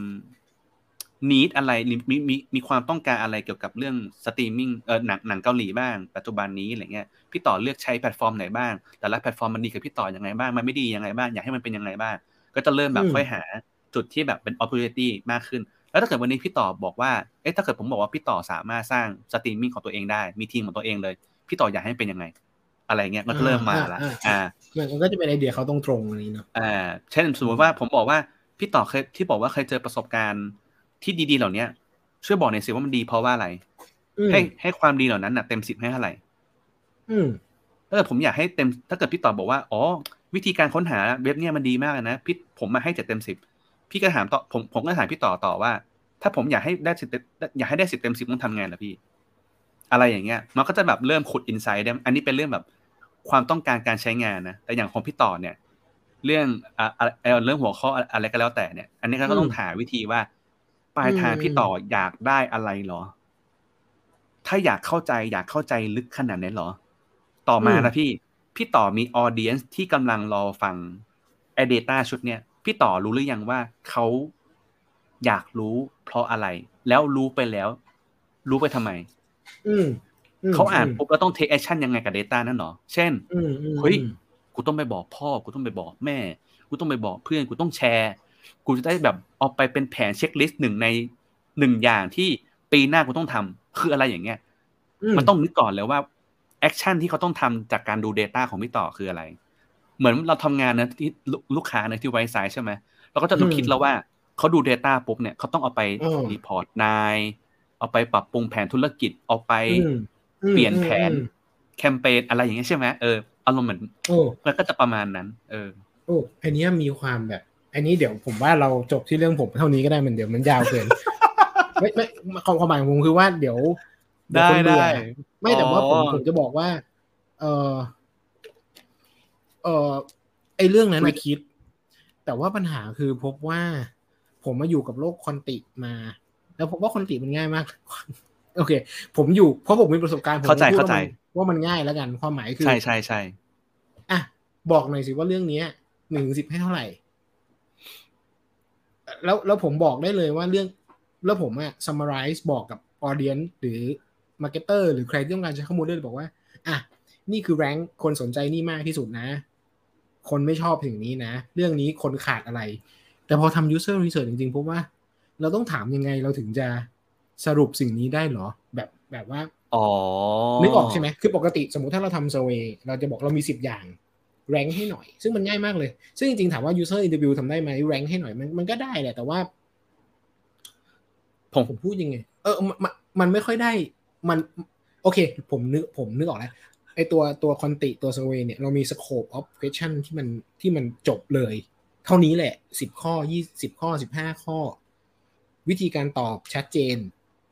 need อะไรมีมีมีมีความต้องการอะไรเกี่ยวกับเรื่องสตรีมมิ่งเออหนังหนังเกาหลีบ้าง ปัจจุบันนี้อะไรเงี้ยพี่ต่อเลือกใช้แพลตฟอร์มไหนบ้าง แต่ละแพลตฟอร์มมันดีกับพี่ต่อยังไงบ้าง มันไม่ดียังไงบ้าง อยากให้มันเป็นยังไงบ้าง ก็จะเริ่มแบบอืมค่อยหาจุดที่แบบเป็น opportunity มากขึ้น แล้วถ้าเกิดวันนี้พี่ต่อบอกว่า เอ๊ะถ้าเกิดผมบอกว่าพี่ต่อสามารถสร้างสตรีมมิ่งของตัวเองได้ มีทีมของตัวเองเลย พี่ต่ออยากให้เป็นยังไง อะไรเงี้ยมันก็เริ่มมาละอ่าอ่ามันก็จะเป็นไอเดียเขาตรงๆอันนี้เนาะอ่าเช่นสมมติว่าผมบอกว่าพี่ต่อเคยที่บอกว่าเคยเจอประสบการณ์ที่ดีๆเหล่าเนี้ยช่วยบอกหน่อยสิว่ามันดีเพราะว่าอะไรอืมให้ให้ความดีเหล่านั้นน่ะเต็มสิบให้เท่าไหร่อืมถ้าเกิดผมอยากให้เต็ม ถ้าเกิดพี่ต่อบอกว่า อ๋อ วิธีการค้นหาเว็บเนี่ยมันดีมากเลยนะพี่ผมมาให้เจ็ดเต็มสิบ พี่ก็ถามต่อผมผมก็ถามพี่ต่อต่อว่า ถ้าผมอยากให้ได้สิบอยากให้ได้สิบเต็มสิบต้องทำไงล่ะพี่ อะไรอย่างเงี้ย มันก็จะแบบเริ่มขุดอินไซด์ได้อันนี้เป็นเรื่องแบบความต้องการการใช้งานนะแต่อย่างของพี่ต่อเนี่ย เรื่องอ่าอ่าเรื่องหัวข้ออะไรก็แล้วแต่เนี่ย อันนี้ก็ต้องหาวิธีว่าปลายทางพี่ต่ออยากได้อะไรเหรอ ถ้าอยากเข้าใจอยากเข้าใจลึกขนาดนั้นเหรอ ต่อมานะพี่ พี่ต่อมีออเดียนที่กำลังรอฟังไอ data ชุดเนี้ย พี่ต่อรู้หรือยังว่าเขาอยากรู้เพราะอะไร แล้วรู้ไปแล้ว รู้ไปทำไม อืมมเขาอ่านปุ๊บแล้วต้อง take action ยังไงกับ Data นั่นเหรอ เช่นอืมอืมเฮ้ยกูต้องไปบอกพ่อ กูต้องไปบอกแม่ กูต้องไปบอกเพื่อน กูต้องแชร์ กูจะได้แบบเอาไปเป็นแผน checklist หนึ่งในหนึ่งอย่างที่ปีหน้ากูต้องทำคืออะไรอย่างเงี้ย มันต้องนึกก่อนเลยว่าaction ที่เขาต้องทำจากการดู Data ของพี่ต่อคืออะไร เหมือนเราทำงานนะที่ดูลูกค้านะที่ Wisesight ใช่ไหมเราก็จะต้องคิดแล้วว่าเขาดู Data ปุ๊บเนี่ยเขาต้องเอาไป report นายเอาไปปรับปรุงแผนธุรกิจเอาไปอืมอืมเปลี่ยนแผนอืมแคมเปญอะไรอย่างเงี้ยใช่ไหมเอออารมณ์เหมือนโอ้มันก็จะประมาณนั้น เออโอ้อันเนี้ยมีความแบบ อันนี้เดี๋ยวผมว่าเราจบที่เรื่องผมเท่านี้ก็ได้มันเดี๋ยวมันยาวเกินไม่ไม่ความความหมายของผมคือว่าเดี๋ยวเยวได้คนเบื่อได้ไม่แต่ว่าผมอ๋อผมจะบอกว่า เออ เออไอเรื่องนั้นนะคิด แต่ว่าปัญหาคือพบว่าผมมาอยู่กับโลกคอนติมา แล้วพบว่าคอนติมันง่ายมาก โอเค ผมอยู่เพราะผมมีประสบการณ์ผมเข้าใจพูดเข้าใจว่ามันว่ามันง่ายแล้วกันความหมายคือ ใช่ใช่ใช่อะบอกหน่อยสิว่าเรื่องเนี้ยหนึ่งถึงสิบให้เท่าไหร่ แล้วแล้วผมบอกได้เลยว่าเรื่อง แล้วผมอะ summarize บอกกับ audience หรือ marketer หรือใครที่ต้องการใช้ข้อมูลได้เลยบอกว่า อะ นี่คือ rank คนสนใจนี่มากที่สุดนะ คนไม่ชอบสิ่งนี้นะ เรื่องนี้คนขาดอะไร แต่พอทำ user research จริงๆพบว่า เราต้องถามยังไงเราถึงจะสรุปสิ่งนี้ได้เหรอ แบบแบบว่าอ๋อนึกออกใช่ไหมคือปกติสมมุติถ้าเราทำ survey เราจะบอกเรามีสิบอย่าง rank ให้หน่อย ซึ่งมันง่ายมากเลย ซึ่งจริงๆ ถามว่า user interview ทำได้ไหม rank ให้หน่อยมันมันก็ได้แหละ แต่ว่า ผมผมพูดยังไง เออ มันมันมันไม่ค่อยได้ มัน โอเค ผมนึกผมนึกออกแล้ว ไอตัวตัวคอนติตัว survey เนี่ยเรามี scope of question ที่มันที่มันจบเลย เท่านี้แหละสิบข้อยี่สิบข้อสิบห้าข้อ วิธีการตอบชัดเจน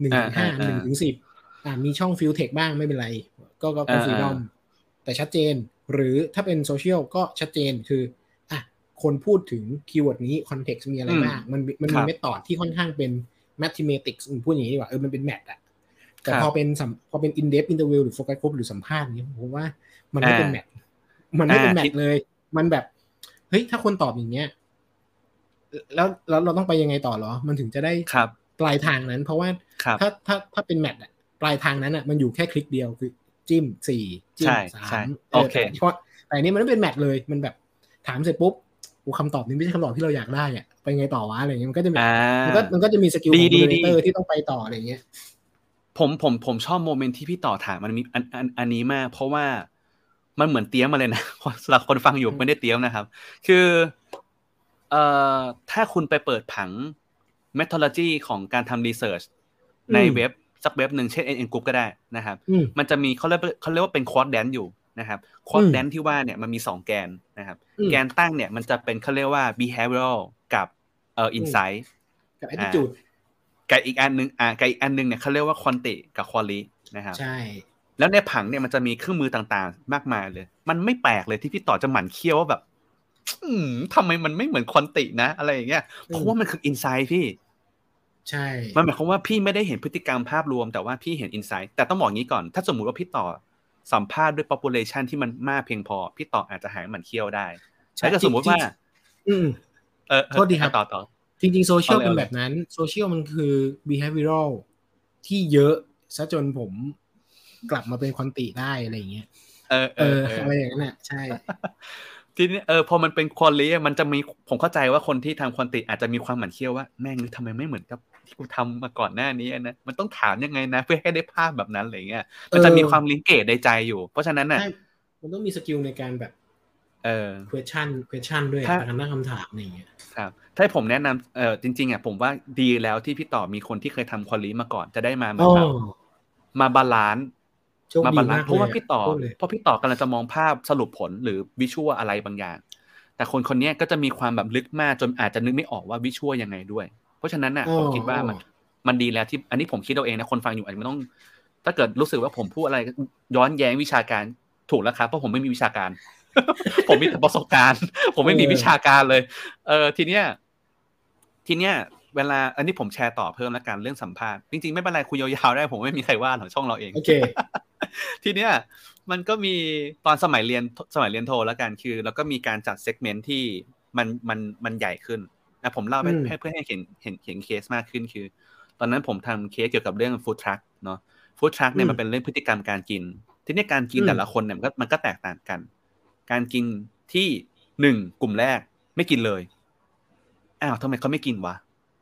หนึ่งถึงห้าอ่าหอ่านึ่งถึงสิบอ่ามีช่องฟิลเทคบ้างไม่เป็นไร ก็ก็ก็อ่า freedom แต่ชัดเจนหรือถ้าเป็นโซเชียลก็ชัดเจนคืออะคนพูดถึง keyword นี้ context มีอะไรอืมบ้างมันมันมีครับเมธอดที่ค่อนข้างเป็น mathematics พูดอย่างนี้ดีกว่าเออมันเป็น math อะ แต่ครับพอเป็นสัมพอเป็น in depth interview หรือโฟกัสกลุ่มหรือสัมภาษณ์เนี้ยผมว่ามันไม่เป็นอ่า mathมันไม่เป็นอ่า math เลย มันแบบเฮ้ยถ้าคนตอบอย่างเงี้ยแล้วแล้วเราต้องไปยังไงต่อเหรอ มันถึงจะได้ครับปลายทางนั้น เพราะว่าครับถ้าถ้าถ้าเป็น math อะปลายทางนั้นอะมันอยู่แค่คลิกเดียวคือจิ้มสี่จิ้ใช่มสาใช่มโอเคแต่เพราะแต่อันนี้มันไม่เป็น math เลยมันแบบถามเสร็จปุ๊บโอ้คำตอบนี้ไม่ใช่คำตอบที่เราอยากได้อะไปไงต่อวะอะไรเงี้ยมันก็จะมีอ่ามันก็มันก็จะมีสกิลดีของดี moderator ที่ต้องไปต่ออะไรเงี้ย ผมผมผมชอบ moment ที่พี่ต่อถามมันมีอันอันอันนี้มาก เพราะว่ามันเหมือนเตรียมมาเลยนะสำหรับคนฟังอยู่อืมไม่ได้เตรียมนะครับ คือเอ่อถ้าคุณไปเปิดผัง methodology ของการทำ research ในเว็บสักเว็บหนึ่งเช่น NN Group ก็ได้นะครับอืมมันจะมีเขาเรียกเขาเรียกว่าเป็น quadrant อยู่นะครับ quadrant ที่ว่าเนี่ยมันมีสองแกนนะครับอืมแกนตั้งเนี่ยมันจะเป็นเขาเรียกว่า behavioral กับเอ่อ insight กับ attitude กับอีกอันหนึงอ่ากับอีกอันหนึงเนี่ยเขาเรียกว่า quanti กับ quali นะครับใช่ แล้วในผังเนี่ยมันจะมีเครื่องมือต่างๆ มากมายเลย มันไม่แปลกเลยที่พี่ต่อจะหมั่นเคี้ยวว่าแบบอืมทำไมมันไม่เหมือน quanti นะ อะไรอย่างเงี้ยเพราะว่ามันคือ insight พี่ ใช่ มันหมายความว่าพี่ไม่ได้เห็นพฤติกรรมภาพรวมแต่ว่าพี่เห็น insight แต่ต้องบอกงี้ก่อน ถ้าสมมุติว่าพี่ต่อสัมภาษณ์ด้วย population ที่มันมากเพียงพอ พี่ต่ออาจจะหายหมั่นเคี้ยวได้ใช่แล้วก็สมมุติว่า อืมเออเออโทษทีครับต่อต่อ จริงๆโซเชียลเอาเลยเป็นแบบนั้นโซเชียลมันคือ behavioral ที่เยอะซะจนผมกลับมาเป็น quanti ได้อะไรอย่างเงี้ยเออเอเอออเอออะไรอย่างนั้นน่ะใช่ ทีนี้เออพอมันเป็น quali มันจะมีผมเข้าใจว่าคนที่ทำ quanti อาจจะมีความหมั่นเคี้ยวว่าแม่งนึกทำไมไม่เหมือนกับที่กูทำมาก่อนหน้านี้อะนะมันต้องถามยังไงนะ เพื่อให้ได้ภาพแบบนั้นอะไรเงี้ยมันจะมีความลิงเกตในใจอยู่ เพราะฉะนั้นน่ะใช่มันต้องมี skill ในการแบบ เออ question question ด้วยถ้าการตั้งคำถามอะไรอย่างเงี้ยครับ ถ้าให้ผมแนะนำเออจริงๆอะผมว่าดีแล้วที่พี่ต่อมีคนที่เคยทำ quali มาก่อนจะได้มาเหมือนแบบมา balance โชคดีมาดีบาลามานกซ์เลยเพราะว่าพี่ต่อพูดเลยเพราะพี่ต่อกำลังจะมองภาพสรุปผลหรือ visual อะไรบางอย่าง แต่คนคนเนี้ยก็จะมีความแบบลึกมากจนอาจจะนึกไม่ออกว่า visual ยังไงด้วย เพราะฉะนั้นน่ะผมคิดว่ามันมันดีแล้วที่อันนี้ผมคิดเอาเองนะคนฟังอยู่อาจจะไม่ต้อง ถ้าเกิดรู้สึกว่าผมพูดอะไรย้อนแย้งวิชาการถูกแล้วครับเพราะผมไม่มีวิชาการ ผมมีแต่ประสบการณ์ ผมไม่มีวิชาการเลย เออทีเนี้ยทีเนี้ยเวลาอันนี้ผมแชร์ต่อเพิ่มแล้วกันเรื่องสัมภาษณ์จริงๆ ไม่เป็นไรคุยยาวๆได้ผมไม่มีใครว่าหรอกช่องเราเองโอเคทีเนี้ยมันก็มีตอนสมัยเรียนสมัยเรียนโทแล้วกันคือแล้วก็มีการจัด segment ที่มันมันมันใหญ่ขึ้นนะผมเล่าให้อืมให้เพื่อให้เห็นเห็นเห็นเคสมากขึ้นคือ ตอนนั้นผมทำเคสเกี่ยวกับเรื่อง food truck เนาะ food truck เนี่ยอืมมันเป็นเรื่องพฤติกรรมการกิน ทีนี้การกินอืมแต่ละคนเนี่ยมันก็มันก็แตกต่างกัน การกินที่หนึ่งกลุ่มแรกไม่กินเลย อ้าวทำไมเขาไม่กินวะ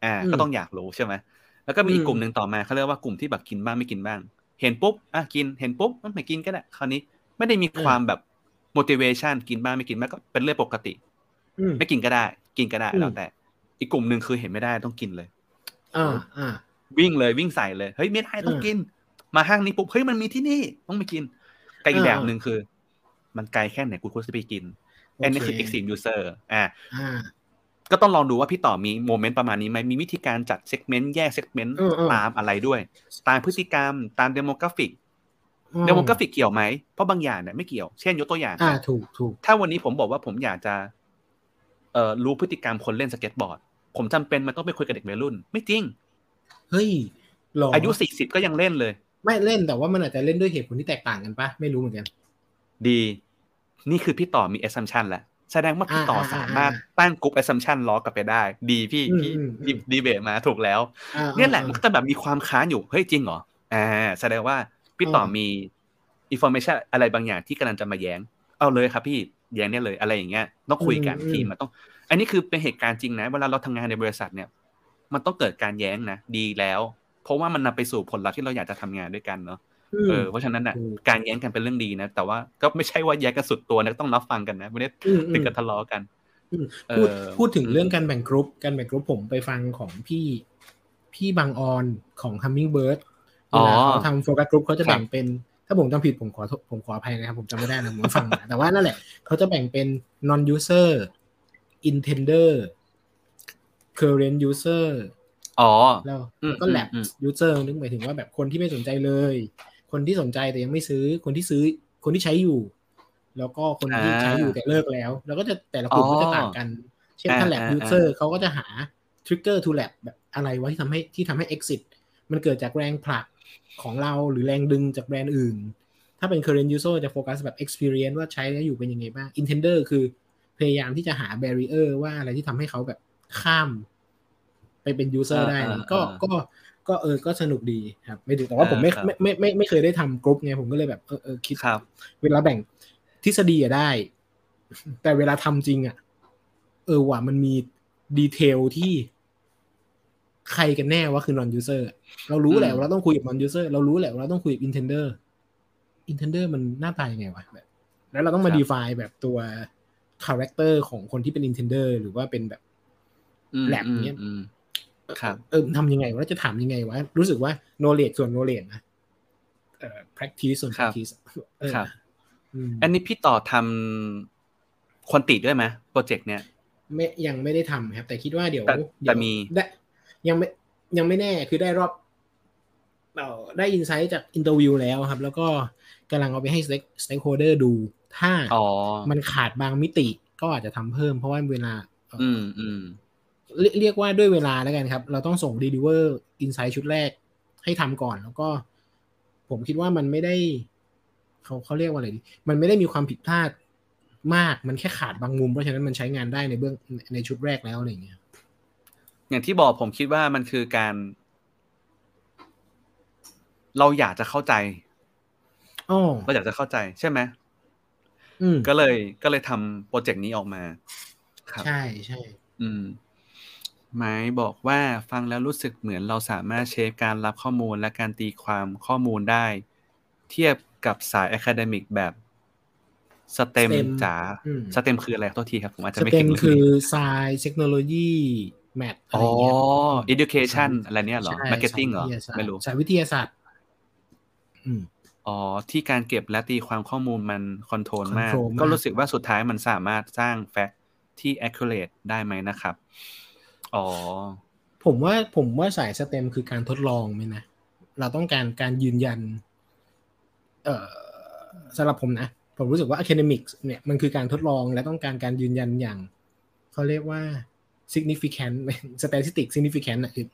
อ่า ก็ต้องอยากรู้ใช่ไหม แล้วก็มีอีกกลุ่มหนึ่งต่อมาเขาเรียกว่ากลุ่มที่แบบกินบ้างไม่กินบ้าง เห็นปุ๊บ อะกิน เห็นปุ๊บไม่กินก็ได้ คราวนี้ไม่ได้มีความแบบ motivation กินบ้างไม่กินบ้างก็เป็นเรื่องปกติอืมไม่กินก็ได้ กินก็ได้อืมแล้วแต่ อีกกลุ่มหนึ่งคือเห็นไม่ได้ต้องกินเลยอ่าอ่าวิ่งเลยวิ่งใส่เลย เฮ้ยไม่ได้ต้องอ่ากิกิน มาห้างนี้ปุ๊บ เฮ้ยมันมีที่นี่ต้องไปกินกับอีกอ่าแบบหนึ่งคือ มันไกลแค่ไหนกูควรจะไปกินโอเคอันนี้คือ extreme user อ่าอ่าก็ต้องลองดูว่าพี่ต่อมี moment ประมาณนี้ไหมมีวิธีการจัด segment แยก segment เออเออตามอะไรด้วย ตามพฤติกรรมตาม demographic อืม demographic เกี่ยวไหมเพราะบางอย่างเนี่ยไม่เกี่ยว เช่นยกตัวอย่างอ่าถูกถูกถ้าวันนี้ผมบอกว่าผมอยากจะ เอ่อรู้พฤติกรรมคนเล่นสเก็ตบอร์ด ผมจำเป็นมันต้องไปคุยกับเด็กวัยรุ่น ไม่จริง เฮ้ยหรออายุสี่สิบก็ยังเล่นเลย ไม่เล่นแต่ว่ามันอาจจะเล่นด้วยเหตุผลที่แตกต่างกันปะไม่รู้เหมือนกัน ดี นี่คือพี่ต่อมี assumption แล้วแสดงว่าพี่ต่ออาอ่าสามารถอ่าตั้งกรุ๊ป assumption ล้อกลับไปได้ ดีพี่อืมพี่อืมดีดีเบตมาถูกแล้วอ่าเนี่ยแหละอ่ามันก็จะแบบมีความค้านอยู่เฮ้ยจริงเหรออ่าแสดงว่าพี่ต่อมี information อะไรบางอย่างที่กำลังจะมาแย้ง เอาเลยครับพี่แย้งเนี่ยเลยอะไรอย่างเงี้ยต้องคุยกันทีมมันต้อง อันนี้คือเป็นเหตุการณ์จริงนะเวลาเราทำงานในบริษัทเนี่ย มันต้องเกิดการแย้งนะดีแล้ว เพราะว่ามันนำไปสู่ผลลัพธ์ที่เราอยากจะทำงานด้วยกันเนาะอืม เออเพราะฉะนั้นน่ะถูกการแย้งกันเป็นเรื่องดีนะ แต่ว่าก็ไม่ใช่ว่าแย้งกันสุดตัวนะต้องรับฟังกันนะไม่ได้อืมอืมถึงกับทะเลาะกันอืมเอพูดอพูดถึงเรื่องการแบ่งกรุ๊ปการแบ่งกรุ๊ปผมไปฟังของพี่พี่บางออนของ Hummingbird อ๋อเวลาเขาทำ focus group เขาจะครับแบ่งเป็น ถ้าผมจำผิดผมขอโทษผมขออภัยนะครับ ผมจำไม่ได้นะผมฟังมาแต่ว่านั่นแหละ เขาจะแบ่งเป็น non user intender current user อ๋อแล้วอืมแล้วก็ lab อืม user นึกหมายถึงว่าแบบคนที่ไม่สนใจเลย คนที่สนใจแต่ยังไม่ซื้อ คนที่ซื้อ คนที่ใช้อยู่ แล้วก็คนที่อ่าใช้อยู่แต่เลิกแล้ว แล้วก็จะแต่ละกลุ่มอ๋อก็จะต่างกัน เช่นถ้าอ่า lab อ่า user เขาก็จะหา trigger to lab แบบอะไรวะที่ทำให้ที่ทำให้ exit มันเกิดจากแรงผลักของเราหรือแรงดึงจากแบรนด์อื่น ถ้าเป็น current user จะโฟกัสแบบ experience ว่าใช้แล้วอยู่เป็นยังไงบ้าง intender คือพยายามที่จะหา barrier ว่าอะไรที่ทำให้เขาแบบข้าม ไปเป็น user อ่าได้อ่าก็อ่าก็ ก็เออก็สนุกดีครับ ไม่ถึงแต่ว่าผมไม่อ่าครับไม่ไม่ไม่ไม่เคยได้ทำกรุ๊ปไงผมก็เลยแบบเออเออคิดครับเวลาแบ่งทฤษฎีอะได้ แต่เวลาทำจริงอะเออว่ะมันมี detail ที่ใครกันแน่ว่าคือ non user เรารู้แหละอืมว่าเราต้องคุยกับ non user เรารู้แหละว่าเราต้องคุยกับ intender intender มันหน้าตายังไงวะแบบ แล้วเราต้องมา define แบบตัว character ของคนที่เป็น intender หรือว่าเป็นแบบอืม lab อืมเนี้ยอืมครับ เออทำยังไงวะจะถามยังไงวะรู้สึกว่า knowledge ส่วน knowledge นะเอ่อ practice ส่วนครับ practice เออครับอืมอันนี้พี่ต่อทำคอนติด้วยไหมโปรเจกต์เนี้ยไม่ยังไม่ได้ทำครับ แต่คิดว่าเดี๋ยวแต่เดี๋ยวแต่มีได้ยังไม่ยังไม่แน่คือได้รอบเอ่อได้ insight จาก interview แล้วครับ แล้วก็กำลังเอาไปให้ stake stakeholder ดู ถ้าอ๋อมันขาดบางมิติก็อาจจะทำเพิ่มเพราะว่าเวลา เอ่อออืมอืมเรียเรียกว่าด้วยเวลาแล้วกันครับ เราต้องส่ง deliver insight ชุดแรกให้ทำก่อน แล้วก็ ผมคิดว่ามันไม่ได้เขาเขาเรียกว่าอะไรดีมันไม่ได้มีความผิดพลาดมากมันแค่ขาดบางมุม เพราะฉะนั้นมันใช้งานได้ในเบื้องในชุดแรกแล้วอะไรอย่างเงี้ยอย่างที่บอกผมคิดว่ามันคือการ เราอยากจะเข้าใจอ๋อเราอยากจะเข้าใจใช่ไหมอืมก็เลยก็เลยทำโปรเจกต์นี้ออกมา ครับ ใช่ใช่อืม หมายบอกว่าฟังแล้วรู้สึกเหมือนเราสามารถเชฟการรับข้อมูลและการตีความข้อมูลได้ เทียบกับสายอะคาเดมิกแบบสเต็มจ๋าอืมสเต็มคืออะไรขอโทษทีครับ ผมอาจจะสไม่เต็เก่มงเรื่องคือนี้ science technology math อะอ๋ไรออย่างเงี้ย education อะไรเนี่ยเหรอใช่ marketing เหรอสายวิทยาศาสตไม่รู้ สายวิทยาศาสตร์อืมอ๋อ ที่การเก็บและตีความข้อมูลมันคอนโทรลมาก control มาก ก็รู้สึกว่าสุดท้ายมันสามารถสร้างแฟกต์ที่ accurate ได้ไหมนะครับ อ๋อ ผมว่าผมว่าสายสเต็มคือการทดลองไหมนะ เราต้องการการยืนยัน เอ่อสำหรับผมนะ ผมรู้สึกว่า academics เนี่ยมันคือการทดลองและต้องการการยืนยันอย่าง เขาเรียกว่า significant statistic significant อะคือ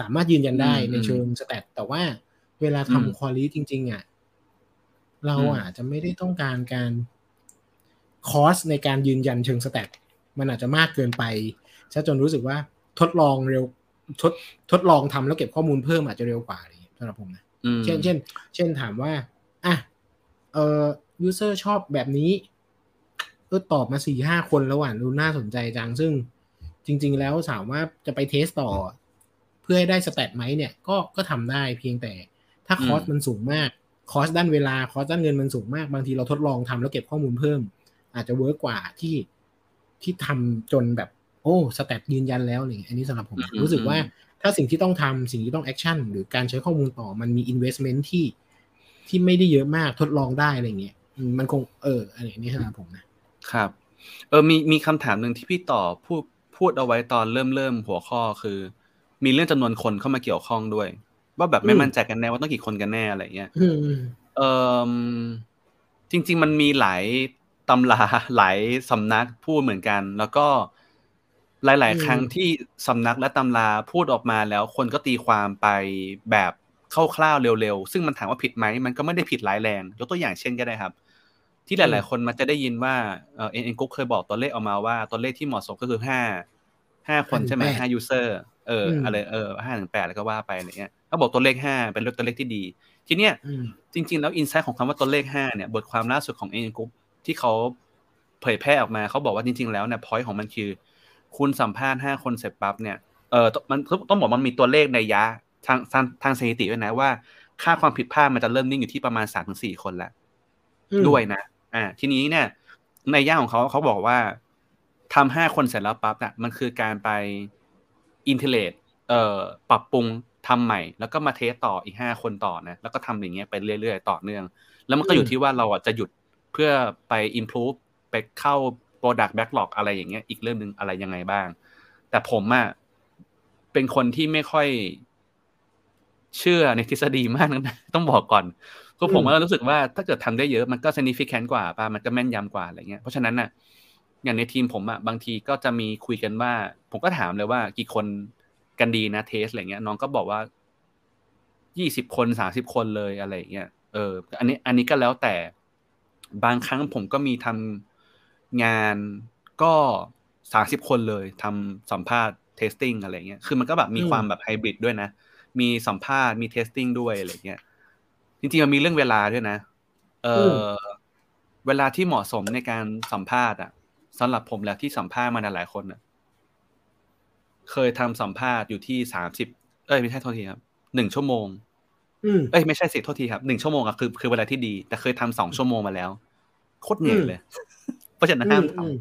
สามารถยืนยันได้อืมในเชิงสแตทแต่ว่าเวลาอืมทำ quality จริง ๆอะเราอืมอาจจะไม่ได้ต้องการการคอสในการยืนยันเชิงสแตทมันอาจจะมากเกินไปซะจนรู้สึกว่า ทดลองเร็วทดทดลองทำแล้วเก็บข้อมูลเพิ่มอาจจะเร็วกว่าอะไรอย่างเงี้ยสำหรับผมนะอืมเช่นเช่น เช่นถามว่าอะเอ่อ user ชอบแบบนี้ก็ตอบมาสี่ห้าคนแล้วอะดูน่าสนใจจังซึ่ง จริง ๆ แล้วถามว่าจะไปเทสต่อ เพื่อให้ได้สแตทไหมเนี่ย ก็ก็ทำได้เพียงแต่ ถ้าคอสอืมมันสูงมากคอสด้านเวลาคอสด้านเงินมันสูงมากบางทีเราทดลองทำแล้วเก็บข้อมูลเพิ่ม อาจจะ work กว่าที่ที่ทำจนแบบ โอ้ stat ยืนยันแล้วนี่อันนี้สำหรับผมนะอืมรู้สึกว่าอืมถ้าสิ่งที่ต้องทำสิ่งที่ต้อง action หรือการใช้ข้อมูลต่อมันมี investment ที่ที่ไม่ได้เยอะมากทดลองได้อะไรเงี้ยอืมมันคงเอออะไรอย่างนี้สำหรับผมนะครับ เออมีมีคำถามหนึ่งที่พี่ต่อพูดพูดเอาไว้ตอนเริ่มเริ่มหัวข้อคือ มีเรื่องจำนวนคนเข้ามาเกี่ยวข้องด้วย ว่าแบบไม่มั่นใจกันแน่ว่าต้องกี่คนกันแน่อะไรเงี้ยอืมเออจริง ๆ มันมีหลายตำราหลายสำนักพูดเหมือนกัน แล้วก็ หลาย ๆ ครั้งที่สำนักและตำราพูดออกมาแล้วคนก็ตีความไปแบบคร่าวๆเร็ว ๆ ซึ่งมันถามว่าผิดไหมมันก็ไม่ได้ผิดร้ายแรงยกตัวอย่างเช่นก็ได้ครับ ที่หลาย ๆ คนมันจะได้ยินว่าเออเอ็นกุ๊กเคยบอกตัวเลขออกมาว่าตัวเลขที่เหมาะสมก็คือห้าห้าคนใช่ไหมห้ายูเซอร์เอออะไรเออห้าถึงแปดแล้วก็ว่าไปอะไรเงี้ยเขาบอกตัวเลขห้าเป็นตัวเลขที่ดี ทีเนี้ยอืมจริง ๆ แล้ว insight ของคำว่าตัวเลขห้าเนี่ย บทความล่าสุดของ NN Group ที่เขาเผยแพร่ออกมาเขาบอกว่าจริง ๆ แล้วเนี่ย point ของมันคือ คุณสัมภาษณ์ห้าคนเสร็จปั๊บเนี่ยเออมันต้องบอกมันมีตัวเลขนัยยะทางทางทางสถิติด้วยนะว่า ค่าความผิดพลาดมันจะเริ่มนิ่งอยู่ที่ประมาณสามถึงสี่คนแล้วอืมด้วยนะ อ่า ทีนี้เนี่ยนัยยะของเขาเขาบอกว่าทำห้าคนเสร็จแล้วปั๊บอะมันคือการไปอินเทเลตเอ่อปรับปรุงทำใหม่ แล้วก็มาเทสต่ออีกห้าคนต่อนะแล้วก็ทำอย่างเงี้ยไปเรื่อยๆ ต่อเนื่อง แล้วมันก็อยู่ที่ว่าเราอะจะหยุดเพื่อไป improve ไปเข้า product backlog อะไรอย่างเงี้ยอีกเรื่องหนึ่งอะไรยังไงบ้าง แต่ผมอะเป็นคนที่ไม่ค่อยเชื่อในทฤษฎีมากนะต้องบอกก่อนคือผมก็รู้สึกว่าถ้าเกิดทำได้เยอะมันก็ significant กว่าป่ะมันก็แม่นยำกว่าอะไรเงี้ยเพราะฉะนั้นน่ะ อย่างในทีมผมอะบางทีก็จะมีคุยกันว่า ผมก็ถามเลยว่ากี่คนกันดีนะ test อะไรเงี้ย น้องก็บอกว่ายี่สิบคนสามสิบคนเลยอะไรเงี้ยเออ อันนี้ อันนี้ก็แล้วแต่บางครั้งผมก็มีทำ งานก็สามสิบคนเลยทำสัมภาษณ์ testing อะไรเงี้ย คือมันก็แบบมีความแบบไฮบริดด้วยนะ มีสัมภาษณ์มี testing ด้วยอะไรเงี้ย จริงๆมันมีเรื่องเวลาด้วยนะ เออเวลาที่เหมาะสมในการสัมภาษณ์อะสำหรับผมแล้วที่สัมภาษณ์มาหลายคนอะ เคยทำสัมภาษณ์อยู่ที่สามสิบเอ้ยไม่ใช่โทษทีครับหนึ่งชั่วโมงอืมเอ้ยไม่ใช่สิโทษทีครับหนึ่งชั่วโมงอะคือคือเวลาที่ดี แต่เคยทำสองชั่วโมงมาแล้วโคตรเหนื่อยเลยเพ ราะฉะนั้นห้ามทำอืม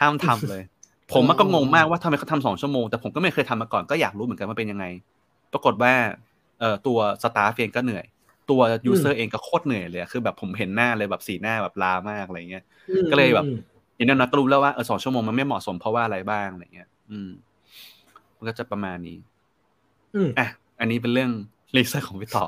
ห้ามทำเลย ผมมันก็งงมากว่าทำไมเขาทำสองชั่วโมง แต่ผมก็ไม่เคยทำมาก่อนก็อยากรู้เหมือนกันว่าเป็นยังไง ปรากฏว่าเอ่อตัว staff เองก็เหนื่อย ตัว user เองก็โคตรเหนื่อยเลยอะคือแบบผมเห็นหน้าเลยแบบสีหน้าแบบล้ามากอะไรเงี้ยอืมก็เลยแบบอืมอย่างนั้นนะก็รู้แล้วว่าเออสองชั่วโมงมันไม่เหมาะสมเพราะว่าอะไรบ้างอะไรเงี้ย อืม มันก็จะประมาณนี้อืมอะอันนี้เป็นเรื่อง research ของพี่ต่อ